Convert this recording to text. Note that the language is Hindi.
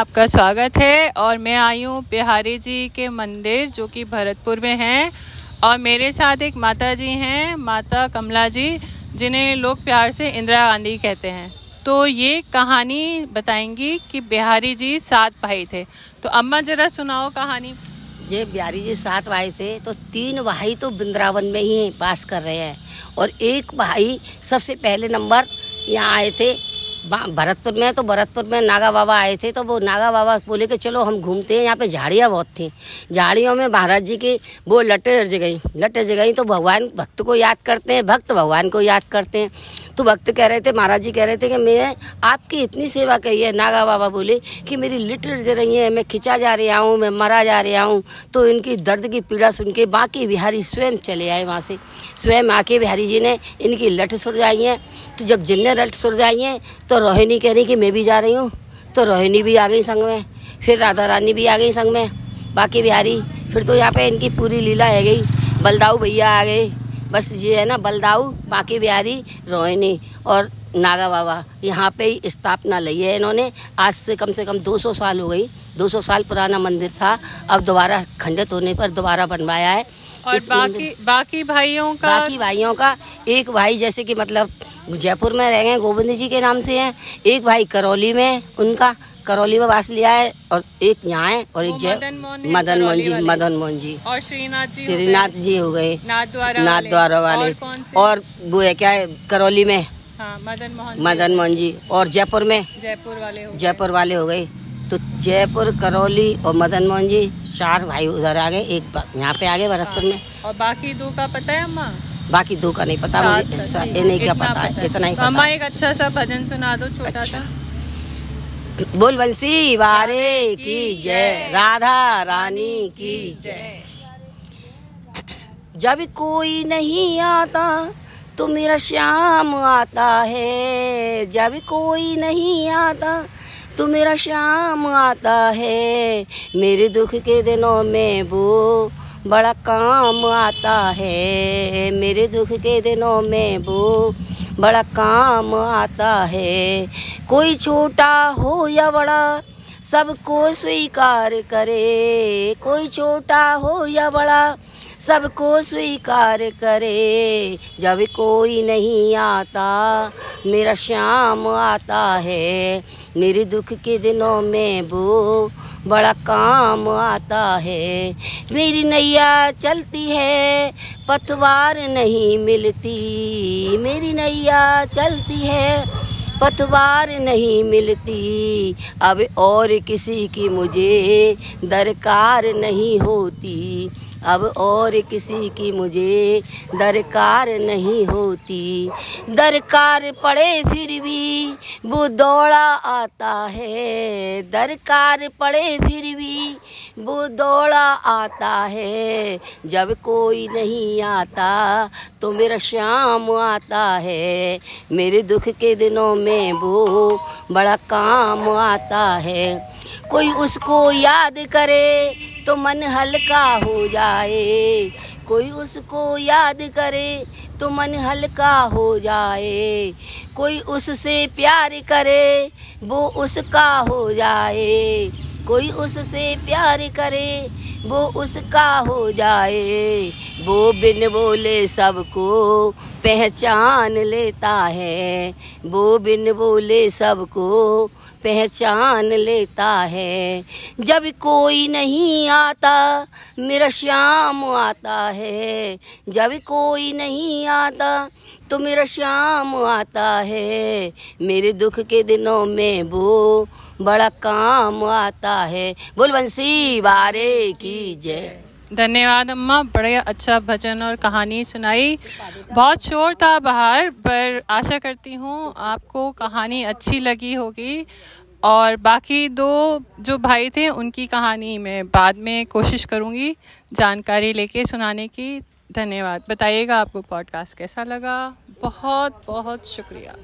आपका स्वागत है और मैं आई हूँ बिहारी जी के मंदिर, जो कि भरतपुर में है। और मेरे साथ एक माता जी हैं, माता कमला जी, जिन्हें लोग प्यार से इंदिरा गांधी कहते हैं। तो ये कहानी बताएँगी कि बिहारी जी सात भाई थे। तो अम्मा, जरा सुनाओ कहानी। जे बिहारी जी सात भाई थे तो तीन भाई तो वृंदावन में ही पास कर रहे हैं। और एक भाई सबसे पहले नंबर यहाँ आए थे भरतपुर में तो भरतपुर में नागा बाबा आए थे तो वो नागा बाबा बोले कि चलो हम घूमते हैं, यहाँ पे झाड़ियाँ बहुत थी। झाड़ियों में महाराज जी की वो लटे अर्ज़ गई लट गई तो भगवान भक्त को याद करते हैं, भक्त भगवान को याद करते हैं। तो भक्त कह रहे थे, महाराज जी कह रहे थे कि मैं आपकी इतनी सेवा कही है, नागा बाबा बोले कि मेरी लिट अर्ज़ रही है, मैं खिंचा जा रहा हूँ मैं मरा जा रहा हूँ तो इनकी दर्द की पीड़ा सुन के बाकी बिहारी स्वयं चले आए वहाँ से। स्वयं आके बिहारी जी ने इनकी लट सुर जाई है। तो जब जिन्ने लट सुर जाइए तो रोहिणी कह रही कि मैं भी जा रही हूँ। तो रोहिणी भी आ गई संग में फिर राधा रानी भी आ गई संग में। बाकी बिहारी फिर तो यहाँ पे इनकी पूरी लीला है गई। बलदाऊ भैया आ गए। बस ये है ना बलदाऊ बाकी बिहारी रोहिणी और नागा बाबा। यहाँ पे ही स्थापना ली है इन्होंने। आज से कम से कम 200 साल हो गई। 200 साल पुराना मंदिर था। अब दोबारा खंडित होने पर दोबारा बनवाया है। और बाकी बाकी भाइयों का बाकी भाइयों का एक भाई जैसे कि मतलब जयपुर में रह गए गोविंद जी के नाम से हैं। एक भाई करौली में उनका करौली में वास लिया है और एक यहाँ है और एक जय मदन मोहन जी मदन मोहन जी और श्रीनाथ जी श्रीनाथ जी हो गए। नाथ द्वारा वाले। और वो है क्या है करौली में। हाँ, मदन मोहन मदन मोहन जी। और जयपुर में। जयपुर वाले जयपुर वाले हो गए। तो जयपुर करौली और मदन मोहन जी चार भाई उधर आ गए। एक यहाँ पे आ गए भरतपुर में। और बाकी दो का पता है अम्मा? बाकी दो का नहीं पता मुझे ये नहीं क्या पता है इतना ही अम्मा एक अच्छा सा भजन सुना दो छोटा अच्छा। सा। बोल बंसी वारे की जय। राधा रानी की जय। जब कोई नहीं आता तो मेरा श्याम आता है। जब कोई नहीं आता तो मेरा श्याम आता है। मेरे दुख के दिनों में वो बड़ा काम आता है मेरे दुख के दिनों में वो बड़ा काम आता है। कोई छोटा हो या बड़ा, सबको स्वीकार करे। कोई छोटा हो या बड़ा सबको स्वीकार करे। जब कोई नहीं आता, मेरा श्याम आता है। मेरे दुख के दिनों में वो बड़ा काम आता है। मेरी नैया चलती है, पतवार नहीं मिलती। मेरी नैया चलती है, पतवार नहीं मिलती। अब और किसी की मुझे दरकार नहीं होती। अब और किसी की मुझे दरकार नहीं होती। दरकार पड़े फिर भी वो दौड़ा आता है। दरकार पड़े फिर भी वो दौड़ा आता है। जब कोई नहीं आता तो मेरा शाम आता है। मेरे दुख के दिनों में वो बड़ा काम आता है। कोई उसको याद करे तो मन हल्का हो जाए। कोई उसको याद करे तो मन हल्का हो जाए। कोई उससे प्यार करे वो उसका हो जाए। कोई उससे प्यार करे वो उसका हो जाए। वो बिन बोले सबको पहचान लेता है। वो बिन बोले सबको पहचान लेता है। जब कोई नहीं आता, मेरा श्याम आता है। जब कोई नहीं आता तो मेरा श्याम आता है। मेरे दुख के दिनों में वो बड़ा काम आता है। बोल बंसी बारे की जय। धन्यवाद, अम्मा बड़े अच्छा भजन और कहानी सुनाई। बहुत शोर था बाहर, पर आशा करती हूँ आपको कहानी अच्छी लगी होगी। और बाकी दो जो भाई थे, उनकी कहानी मैं बाद में कोशिश करूँगी जानकारी लेके सुनाने की। धन्यवाद। बताइएगा आपको पॉडकास्ट कैसा लगा? बहुत बहुत शुक्रिया।